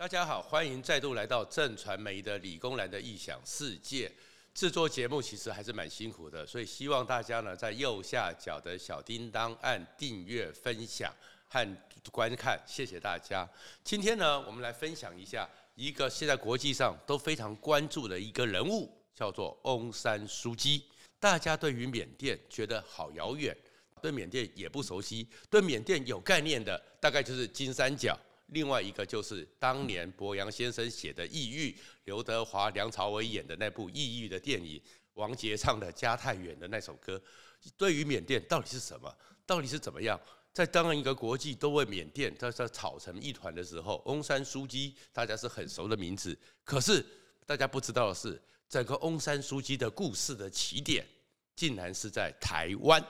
大家好，欢迎再度来到正传媒的理工男的异想世界。制作节目其实还是蛮辛苦的，所以希望大家呢在右下角的小叮当按订阅、分享和观看，谢谢大家。今天呢，我们来分享一下一个现在国际上都非常关注的一个人物，叫做翁山苏姬。大家对于缅甸觉得好遥远，对缅甸也不熟悉，对缅甸有概念的大概就是金三角。另外一个就是当年柏杨先生写的《异域》，刘德华、梁朝伟演的那部《异域》的电影，王杰唱的《家太远》的那首歌。对于缅甸到底是什么？到底是怎么样？在当一个国际都为缅甸在这吵成一团的时候，翁山苏姬大家是很熟的名字。可是大家不知道的是，整个翁山苏姬的故事的起点，竟然是在台湾，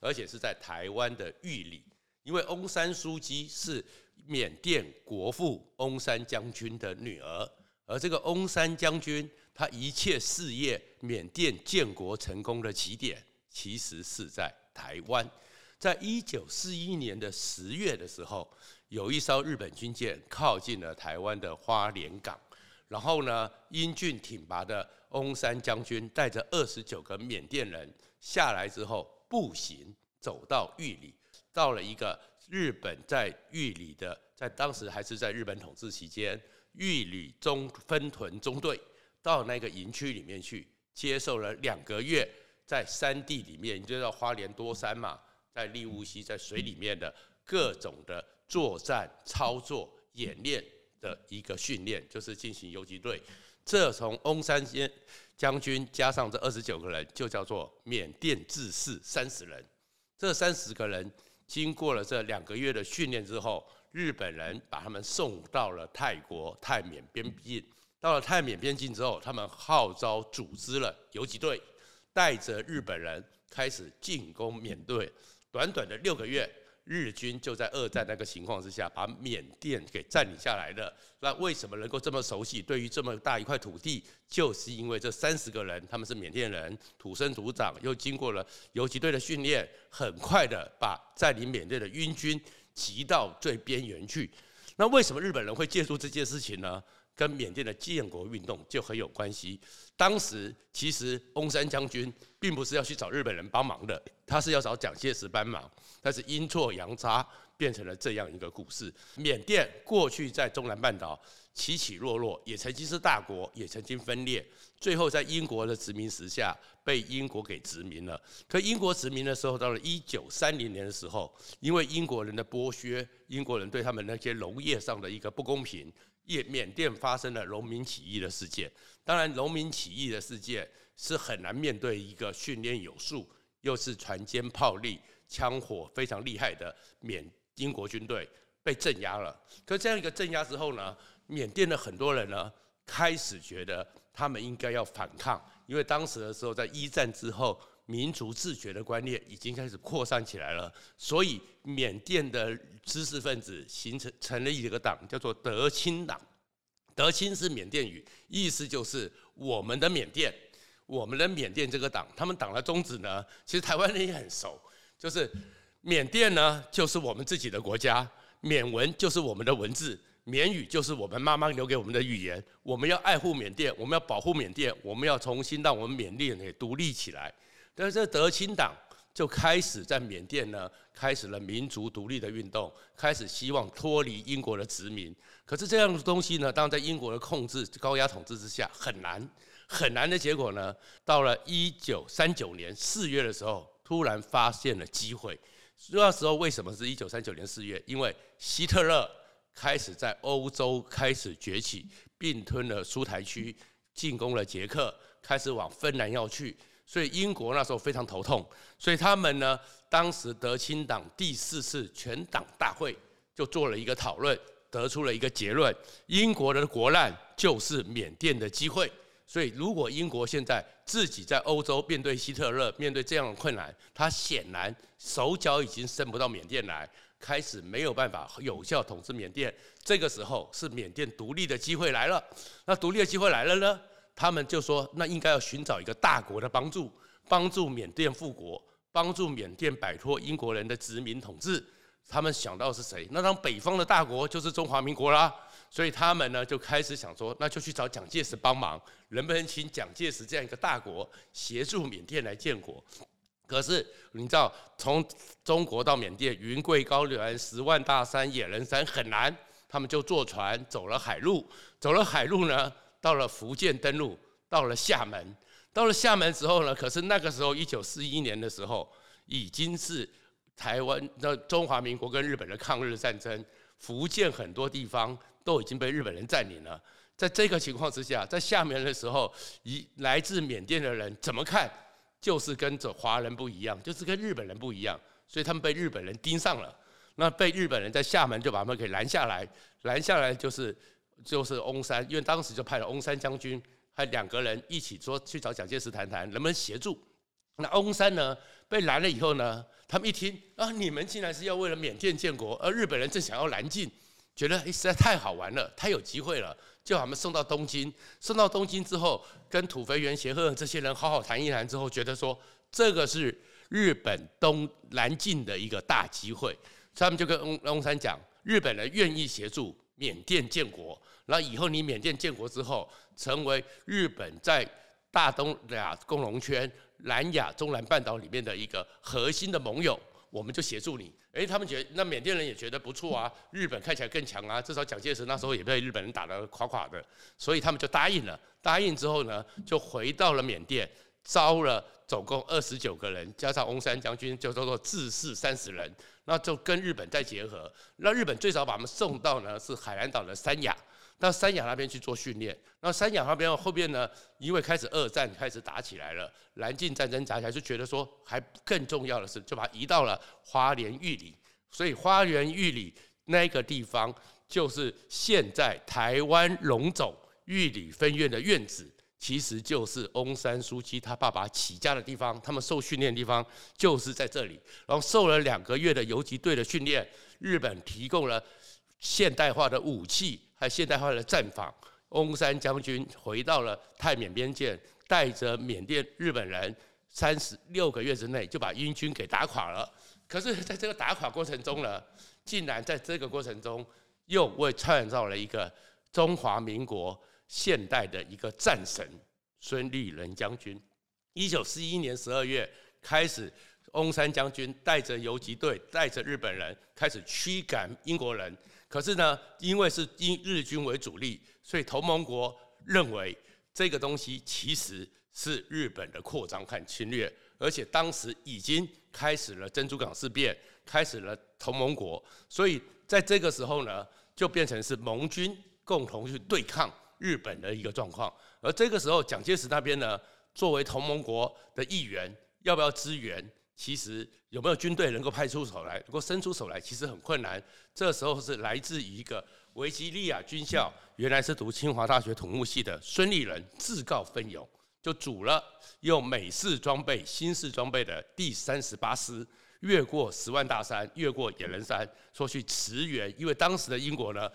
而且是在台湾的玉里，因为翁山苏姬是。缅甸国父翁山将军的女儿，而这个翁山将军，他一切事业，缅甸建国成功的起点，其实是在台湾。在一九四一年的十月的时候，有一艘日本军舰靠近了台湾的花莲港，然后呢，英俊挺拔的翁山将军带着二十九个缅甸人下来之后，步行走到玉里，到了一个。日本在玉里的，在当时还是在日本统治期间，玉里中分屯中队到那个营区里面去，接受了两个月在山地里面，你知道花莲多山嘛，在利乌溪在水里面的各种的作战操作演练的一个训练，就是进行游击队。这从翁山先将军加上这二十九个人，就叫做缅甸志士三十人。这三十个人。经过了这两个月的训练之后，日本人把他们送到了泰国泰缅边境。到了泰缅边境之后，他们号召组织了游击队，带着日本人开始进攻缅甸。短短的六个月。日军就在二战那个情况之下，把缅甸给占领下来了。那为什么能够这么熟悉？对于这么大一块土地，就是因为这三十个人，他们是缅甸人，土生土长，又经过了游击队的训练，很快的把占领缅甸的英军击到最边缘去。那为什么日本人会借助这件事情呢？跟缅甸的建国运动就很有关系。当时其实翁山将军并不是要去找日本人帮忙的，他是要找蒋介石帮忙。但是阴错阳差变成了这样一个故事。缅甸过去在中南半岛起起落落，也曾经是大国，也曾经分裂，最后在英国的殖民时下被英国给殖民了。可英国殖民的时候，到了一九三零年的时候，因为英国人的剥削，英国人对他们那些农业上的一个不公平。也缅甸发生了农民起义的事件，当然农民起义的事件是很难面对一个训练有素，又是船坚炮利、枪火非常厉害的缅英国军队被镇压了。可这样一个镇压之后呢，缅甸的很多人呢开始觉得他们应该要反抗，因为当时的时候在一战之后。民族自觉的观念已经开始扩散起来了，所以缅甸的知识分子形成成立一个党，叫做德钦党。德钦是缅甸语，意思就是我们的缅甸，我们的缅甸这个党。他们党的宗旨呢，其实台湾人也很熟，就是缅甸呢就是我们自己的国家，缅文就是我们的文字，缅语就是我们妈妈留给我们的语言。我们要爱护缅甸，我们要保护缅甸，我们要重新让我们缅甸给独立起来。但是这德清党就开始在缅甸呢，开始了民族独立的运动，开始希望脱离英国的殖民。可是这样的东西呢，当然在英国的控制、高压统治之下很难，很难的结果呢，到了一九三九年四月的时候，突然发现了机会。那时候为什么是一九三九年四月？因为希特勒开始在欧洲开始崛起，并吞了苏台区，进攻了捷克，开始往芬兰要去。所以英国那时候非常头痛，所以他们呢，当时德钦党第四次全党大会就做了一个讨论，得出了一个结论：英国的国难就是缅甸的机会。所以如果英国现在自己在欧洲面对希特勒，面对这样的困难，他显然手脚已经伸不到缅甸来，开始没有办法有效统治缅甸。这个时候是缅甸独立的机会来了。那独立的机会来了呢？他们就说，那应该要寻找一个大国的帮助，帮助缅甸复国，帮助缅甸摆脱英国人的殖民统治。他们想到是谁？那当北方的大国就是中华民国啦。所以他们呢就开始想说，那就去找蒋介石帮忙，能不能请蒋介石这样一个大国协助缅甸来建国？可是你知道，从中国到缅甸，云贵高原、十万大山、野人山很难，他们就坐船走了海路，走了海路呢，到了福建登陆，到了厦门，到了厦门之后呢，可是那个时候一九四一年的时候，已经是台湾的中华民国跟日本的抗日战争，福建很多地方。都已经被日本人占领了，在这个情况之下，在厦门的时候，一来自缅甸的人怎么看，就是跟着华人不一样，就是跟日本人不一样，所以他们被日本人盯上了。那被日本人在厦门就把他们给拦下来，拦下来就是就是翁山，因为当时就派了翁山将军，还两个人一起说去找蒋介石谈谈，能不能协助。那翁山呢被拦了以后呢，他们一听啊，你们竟然是要为了缅甸建国，而日本人正想要南进。觉得实在太好玩了，太有机会了，就把他们送到东京。送到东京之后，跟土肥原贤赫这些人好好谈一谈之后，觉得说这个是日本东南进的一个大机会，所以他们就跟翁翁山讲，日本人愿意协助缅甸建国，那以后你缅甸建国之后，成为日本在大东亚共荣圈、南亚中南半岛里面的一个核心的盟友，我们就协助你。诶，他们觉得那缅甸人也觉得不错啊，日本看起来更强啊，至少蒋介石那时候也被日本人打得垮垮的，所以他们就答应了。答应之后呢，就回到了缅甸，招了总共二十九个人，加上翁山将军，就叫做自士三十人，那就跟日本再结合。那日本最早把他们送到呢是海南岛的三亚。到三亚那边去做训练，那三亚那边后边呢，因为开始二战开始打起来了，南进战争打起来，就觉得说还更重要的是，就把它移到了花莲玉里，所以花莲玉里那个地方就是现在台湾龙总玉里分院的院子，其实就是翁山书记他爸爸起家的地方，他们受训练的地方就是在这里，然后受了两个月的游击队的训练，日本提供了现代化的武器。还有现代化的战法，翁山将军回到了泰缅边界，带着缅甸日本人，三十六个月之内就把英军给打垮了。可是，在这个打垮过程中呢，竟然在这个过程中又为创造了一个中华民国现代的一个战神孙立人将军。一九四一年十二月开始，翁山将军带着游击队，带着日本人开始驱赶英国人。可是呢，因为是以日军为主力，所以同盟国认为这个东西其实是日本的扩张和侵略，而且当时已经开始了珍珠港事变，开始了同盟国，所以在这个时候呢，就变成是盟军共同去对抗日本的一个状况。而这个时候，蒋介石那边呢，作为同盟国的一员，要不要支援？其实有没有军队能够派出手来，能够伸出手来，其实很困难。这时候是来自于一个维吉利亚军校，原来是读清华大学土木系的孙立人，自告奋勇，就组了用美式装备、新式装备的第三十八师，越过十万大山，越过野人山，说去驰援。因为当时的英国呢，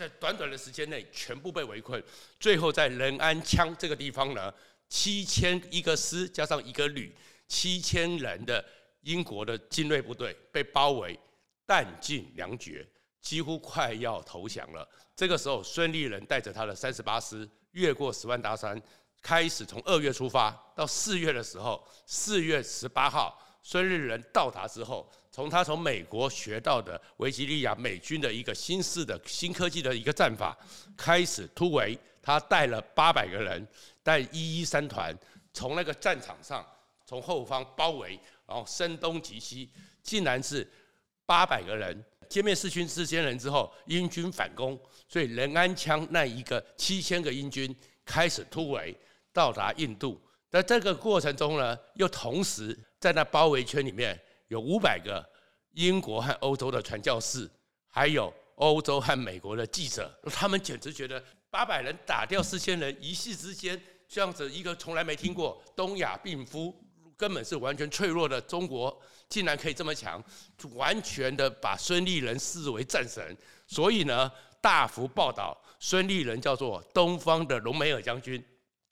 在短短的时间内全部被围困，最后在仁安羌这个地方呢，七千一个师加上一个旅。七千人的英国的精锐部队被包围，弹尽粮绝，几乎快要投降了。这个时候，孙立人带着他的三十八师越过十万大山，开始从二月出发，到四月的时候，四月十八号，孙立人到达之后，从他从美国学到的维吉利亚美军的一个新式的新科技的一个战法，开始突围。他带了八百个人，带一一三团，从那个战场上。从后方包围，然后声东击西，竟然是八百个人歼灭四军四千人之后，英军反攻，所以仁安羌那一个七千个英军开始突围，到达印度。在这个过程中呢，又同时在那包围圈里面有五百个英国和欧洲的传教士，还有欧洲和美国的记者，他们简直觉得八百人打掉四千人，一夕之间这样子一个从来没听过东亚病夫。根本是完全脆弱的中国，竟然可以这么强，完全的把孙立人视为战神，所以呢，大幅报道孙立人叫做东方的隆美尔将军，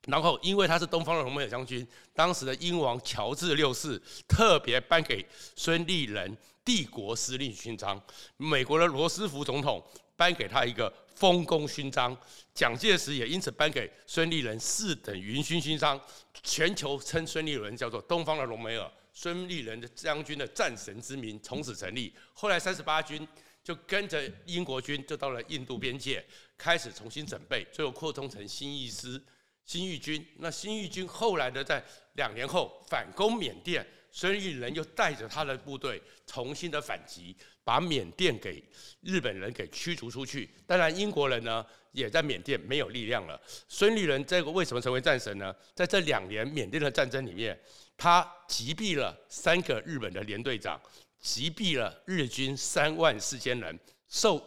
然后因为他是东方的荣美尔将军，当时的英王乔治六世特别颁给孙立人帝国司令勋章，美国的罗斯福总统颁给他一个丰功勋章，蒋介石也因此颁给孙立人四等云勋勋章，全球称孙立人叫做东方的荣美尔。孙立人的将军的战神之名从此成立。后来三十八军就跟着英国军就到了印度边界，开始重新整备，最后扩充成新义师、新义军。那新义军后来呢，在两年后反攻缅甸，孙立人又带着他的部队重新的反击，把缅甸给日本人给驱逐出去。当然，英国人呢也在缅甸没有力量了。孙立人这个为什么成为战神呢？在这两年缅甸的战争里面。他击毙了三个日本的连队长，击毙了日军三万四千人，受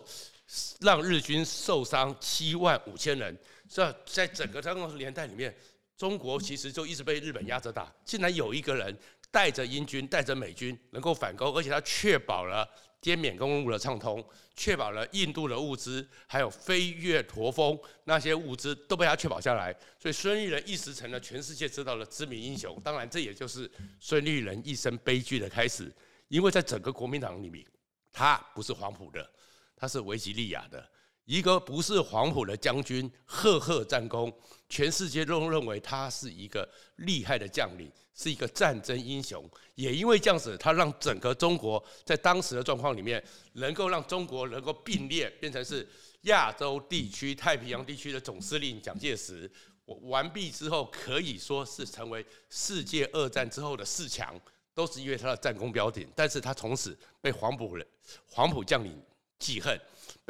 让日军受伤七万五千人。这在整个这个年代里面，中国其实就一直被日本压着打。竟然有一个人带着英军、带着美军能够反攻，而且他确保了。滇缅公路的畅通，确保了印度的物资，还有飞越驼峰那些物资都被他确保下来，所以孙立人一时成了全世界知道的知名英雄。当然，这也就是孙立人一生悲剧的开始，因为在整个国民党里面，他不是黄埔的，他是维吉利亚的。一个不是黄埔的将军，赫赫战功，全世界都认为他是一个厉害的将领，是一个战争英雄。也因为这样子，他让整个中国在当时的状况里面，能够让中国能够并列，变成是亚洲地区、太平洋地区的总司令。蒋介石完毕之后，可以说是成为世界二战之后的四强，都是因为他的战功彪炳。但是他从此被黄埔人、黄埔将领记恨。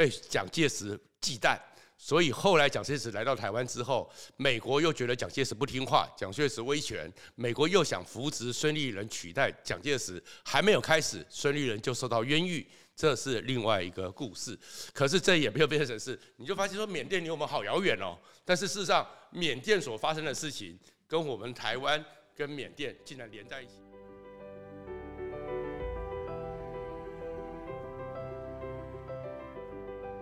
被蒋介石忌惮，所以后来蒋介石来到台湾之后，美国又觉得蒋介石不听话，蒋介石威权，美国又想扶植孙立人取代蒋介石，还没有开始，孙立人就受到冤狱，这是另外一个故事。可是这也没有变成是，你就发现说缅甸离我们好遥远哦，但是事实上，缅甸所发生的事情跟我们台湾跟缅甸竟然连在一起。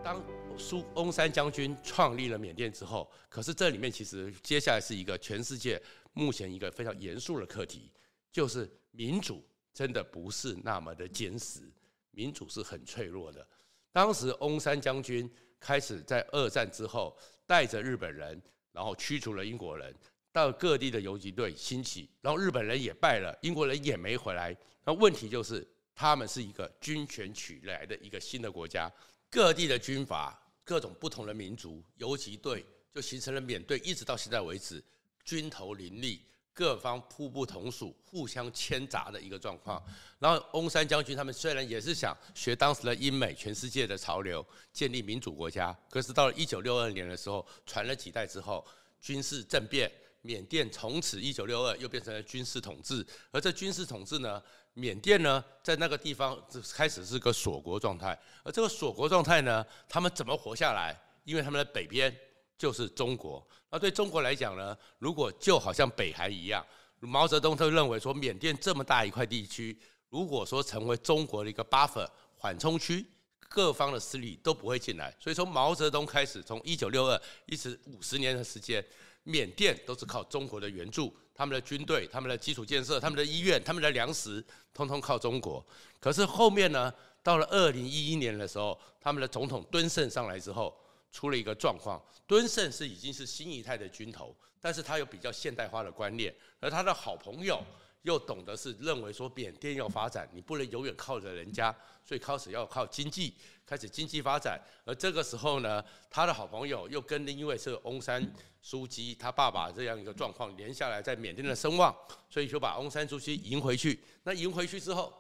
当苏翁山将军创立了缅甸之后，可是这里面其实接下来是一个全世界目前一个非常严肃的课题，就是民主真的不是那么的坚实，民主是很脆弱的。当时翁山将军开始在二战之后带着日本人，然后驱除了英国人，到各地的游击队兴起，然后日本人也败了，英国人也没回来。那问题就是他们是一个军权取来的一个新的国家。各地的军阀，各种不同的民族游击队，就形成了缅队，一直到现在为止，军头林立，各方互不同属，互相牵杂的一个状况。然后翁山将军他们虽然也是想学当时的英美全世界的潮流，建立民主国家，可是到了一九六二年的时候，传了几代之后，军事政变，缅甸从此一九六二又变成了军事统治，而这军事统治呢，缅甸呢，在那个地方开始是个锁国状态，而这个锁国状态呢，他们怎么活下来？因为他们的北边就是中国。那对中国来讲呢，如果就好像北韩一样，毛泽东都认为说，缅甸这么大一块地区，如果说成为中国的一个 buffer 缓冲区，各方的势力都不会进来。所以从毛泽东开始，从一九六二一直五十年的时间，缅甸都是靠中国的援助。他们的军队、他们的基础建设、他们的医院、他们的粮食，通通靠中国。可是后面呢，到了二零一一年的时候，他们的总统敦盛上来之后，出了一个状况。敦盛是已经是新一代的军头，但是他有比较现代化的观念，而他的好朋友又懂得是认为说，缅甸要发展，你不能永远靠着人家，所以开始要靠经济。开始经济发展，而这个时候呢，他的好朋友又跟因为是翁山苏姬他爸爸这样一个状况连下来，在缅甸的声望，所以就把翁山苏姬迎回去。那迎回去之后，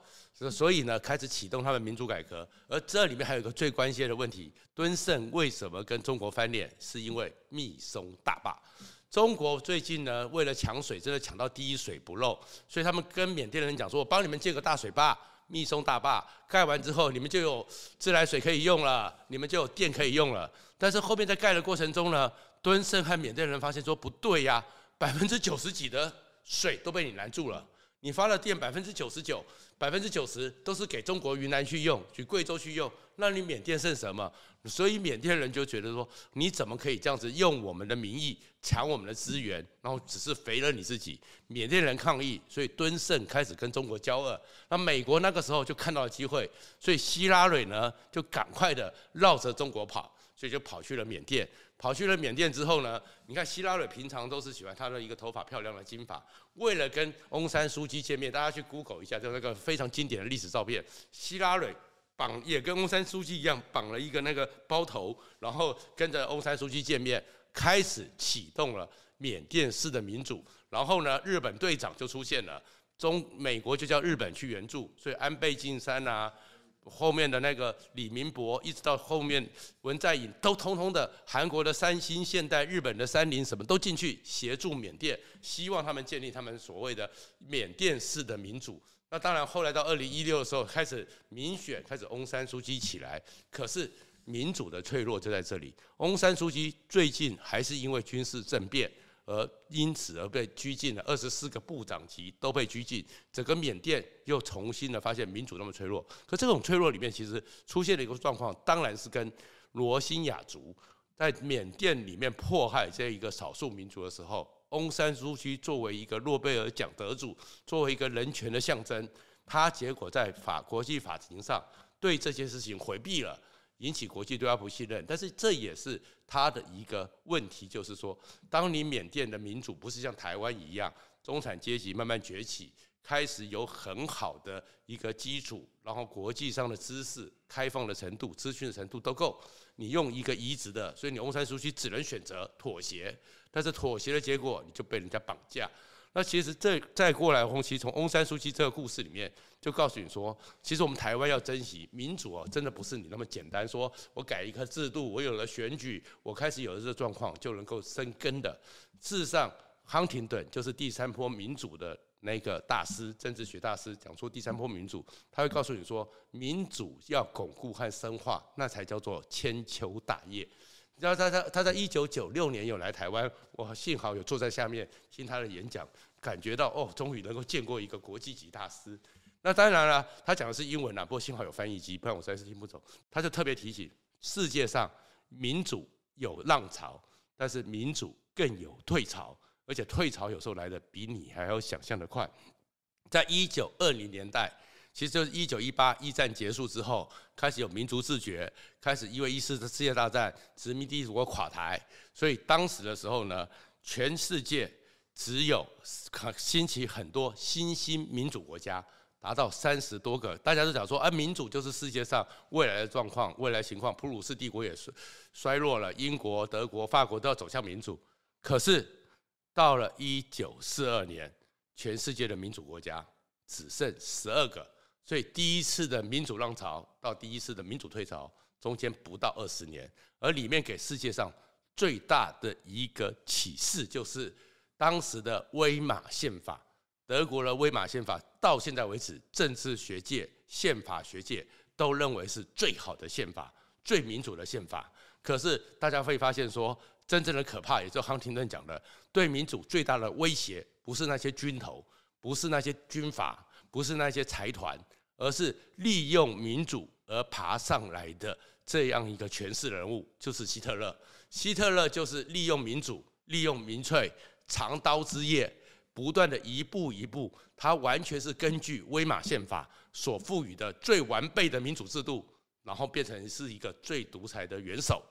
所以呢，开始启动他们民主改革。而这里面还有一个最关键的问题：敦盛为什么跟中国翻脸？是因为密松大坝。中国最近呢，为了抢水，真的抢到滴水不漏，所以他们跟缅甸人讲说：“我帮你们建个大水坝。”密松大坝盖完之后，你们就有自来水可以用了，你们就有电可以用了。但是后面在盖的过程中呢，敦盛和缅甸人发现说不对呀，百分之九十几的水都被你拦住了。你发的电百分之九十九、百分之九十都是给中国云南去用，去贵州去用，那你缅甸剩什么？所以缅甸人就觉得说，你怎么可以这样子用我们的名义抢我们的资源，然后只是肥了你自己？缅甸人抗议，所以敦盛开始跟中国交恶。那美国那个时候就看到了机会，所以希拉蕊呢就赶快的绕着中国跑，所以就跑去了缅甸。跑去了缅甸之后呢，你看希拉蕊平常都是喜欢她的一个头发漂亮的金发，为了跟翁山书记见面，大家去 Google 一下，就那个非常经典的历史照片，希拉蕊绑也跟翁山书记一样绑了一个那个包头，然后跟着翁山书记见面，开始启动了缅甸式的民主，然后呢，日本队长就出现了，中美国就叫日本去援助，所以安倍晋三啊。后面的那个李明博，一直到后面文在寅，都通通的韩国的三星、现代、日本的三菱，什么都进去协助缅甸，希望他们建立他们所谓的缅甸式的民主。那当然，后来到二零一六的时候，开始民选，开始翁山书记起来。可是民主的脆弱就在这里，翁山书记最近还是因为军事政变。而因此而被拘禁了，二十四个部长级都被拘禁，整个缅甸又重新的发现民主那么脆弱。可这种脆弱里面，其实出现了一个状况，当然是跟罗兴亚族在缅甸里面迫害这一个少数民族的时候，翁山苏姬作为一个诺贝尔奖得主，作为一个人权的象征，他结果在法国际法庭上对这件事情回避了。引起国际对他不信任，但是这也是他的一个问题，就是说，当你缅甸的民主不是像台湾一样，中产阶级慢慢崛起，开始有很好的一个基础，然后国际上的知识开放的程度、资讯的程度都够，你用一个移植的，所以你翁山苏姬只能选择妥协，但是妥协的结果你就被人家绑架。那其实这再过来，红旗从翁山苏姬这个故事里面就告诉你说，其实我们台湾要珍惜民主哦，真的不是你那么简单，说我改一个制度，我有了选举，我开始有了这个状况就能够生根的。事实上，康廷顿就是第三波民主的那个大师，政治学大师，讲出第三波民主，他会告诉你说，民主要巩固和深化，那才叫做千秋大业。然后他他他在一九九六年有来台湾，我幸好有坐在下面听他的演讲，感觉到哦，终于能够见过一个国际级大师。那当然了，他讲的是英文啊，不过幸好有翻译机，不然我实在是听不懂。他就特别提醒，世界上民主有浪潮，但是民主更有退潮，而且退潮有时候来得比你还要想象的快。在一九二零年代。其实就是一九一八一战结束之后，开始有民族自觉，开始因为一次世界大战殖民帝国垮台，所以当时的时候呢，全世界只有兴起很多新兴民主国家，达到三十多个。大家都讲说，啊，民主就是世界上未来的状况、未来情况。普鲁士帝国也衰衰弱了，英国、德国、法国都要走向民主。可是到了一九四二年，全世界的民主国家只剩十二个。所以第一次的民主浪潮到第一次的民主退潮中间不到二十年，而里面给世界上最大的一个启示就是当时的威玛宪法，德国的威玛宪法到现在为止，政治学界、宪法学界都认为是最好的宪法、最民主的宪法。可是大家会发现说，真正的可怕，也就康廷顿讲的，对民主最大的威胁不是那些军头，不是那些军阀，不是那些财团。而是利用民主而爬上来的这样一个权势人物，就是希特勒。希特勒就是利用民主，利用民粹，长刀之夜，不断的一步一步，它完全是根据威玛宪法所赋予的最完备的民主制度，然后变成是一个最独裁的元首。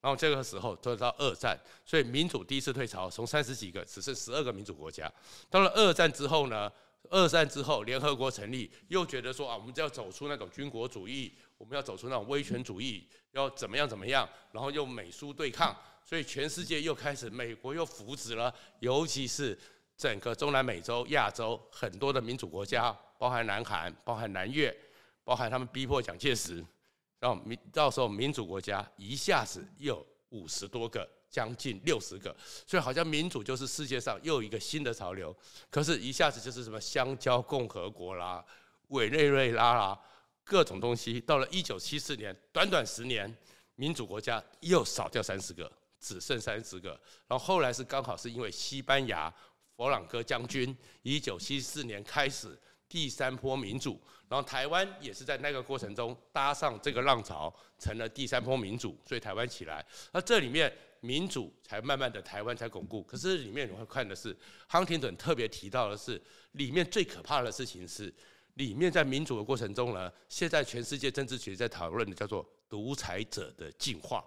然后这个时候，就到二战，所以民主第一次退潮，从三十几个只剩十二个民主国家。到了二战之后呢？二战之后，联合国成立，又觉得说啊，我们就要走出那种军国主义，我们要走出那种威权主义，要怎么样怎么样，然后又美苏对抗，所以全世界又开始，美国又扶植了，尤其是整个中南美洲、亚洲很多的民主国家，包含南韩、包含南越，包含他们逼迫蒋介石，然后民到时候民主国家一下子又五十多个。将近六十个，所以好像民主就是世界上又一个新的潮流。可是，一下子就是什么香蕉共和国啦、委内瑞拉啦，各种东西。到了一九七四年，短短十年，民主国家又少掉三十个，只剩三十个。然后后来是刚好是因为西班牙、佛朗哥将军，一九七四年开始第三波民主，然后台湾也是在那个过程中搭上这个浪潮，成了第三波民主，所以台湾起来。那这里面民主才慢慢的台湾才巩固。可是里面你会看的是，康廷顿特别提到的是，里面最可怕的事情是，里面在民主的过程中呢，现在全世界政治学在讨论的叫做独裁者的进化。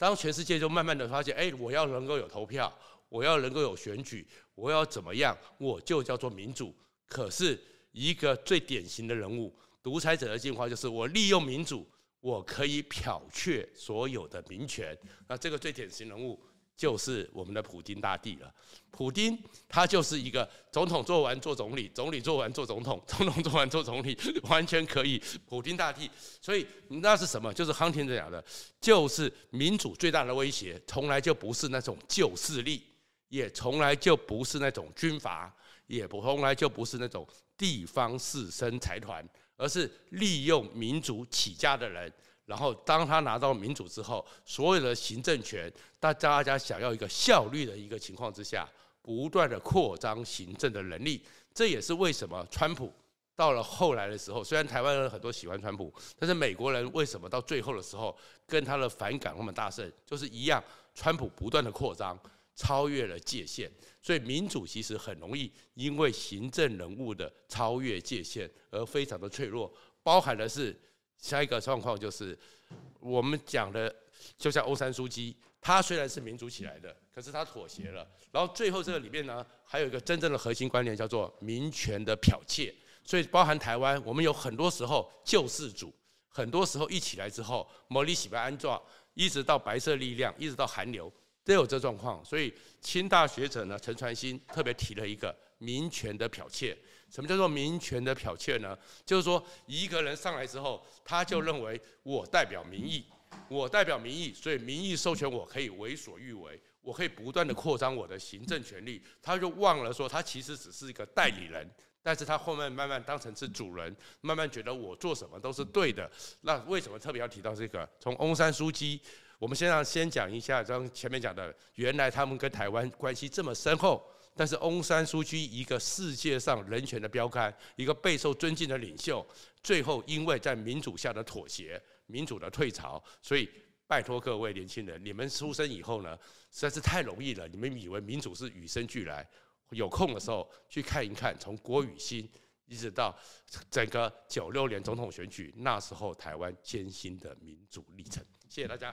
当全世界就慢慢的发现，哎，我要能够有投票，我要能够有选举，我要怎么样，我就叫做民主。可是一个最典型的人物，独裁者的进化就是我利用民主，我可以剽窃所有的民权。那这个最典型人物。就是我们的普京大帝了。普京他就是一个总统做完做总理，总理做完做总统，总统做完做总理，完全可以。普京大帝，所以那是什么？就是康廷讲的，就是民主最大的威胁，从来就不是那种旧势力，也从来就不是那种军阀，也不从来就不是那种地方士绅财团，而是利用民主起家的人。然后，当他拿到民主之后，所有的行政权，大家想要一个效率的一个情况之下，不断的扩张行政的能力。这也是为什么川普到了后来的时候，虽然台湾人很多喜欢川普，但是美国人为什么到最后的时候跟他的反感那么大盛，就是一样，川普不断的扩张，超越了界限。所以民主其实很容易因为行政人物的超越界限而非常的脆弱，包含的是。下一个状况就是，我们讲的，就像欧山书记，他虽然是民主起来的，可是他妥协了。然后最后这个里面呢，还有一个真正的核心观念叫做民权的剽窃。所以包含台湾，我们有很多时候救世主，很多时候一起来之后，摩里喜白安状，一直到白色力量，一直到韩流，都有这状况。所以清大学者呢，陈传新特别提了一个民权的剽窃。什么叫做民权的剽窃呢？就是说，一个人上来之后，他就认为我代表民意，我代表民意，所以民意授权我可以为所欲为，我可以不断的扩张我的行政权力。他就忘了说，他其实只是一个代理人，但是他后面慢慢当成是主人，慢慢觉得我做什么都是对的。那为什么特别要提到这个？从翁山书记，我们先让先讲一下，刚前面讲的，原来他们跟台湾关系这么深厚。但是翁山苏姬一个世界上人权的标杆，一个备受尊敬的领袖，最后因为在民主下的妥协、民主的退潮，所以拜托各位年轻人，你们出生以后呢，实在是太容易了。你们以为民主是与生俱来？有空的时候去看一看，从郭雨新一直到整个九六年总统选举，那时候台湾艰辛的民主历程。谢谢大家。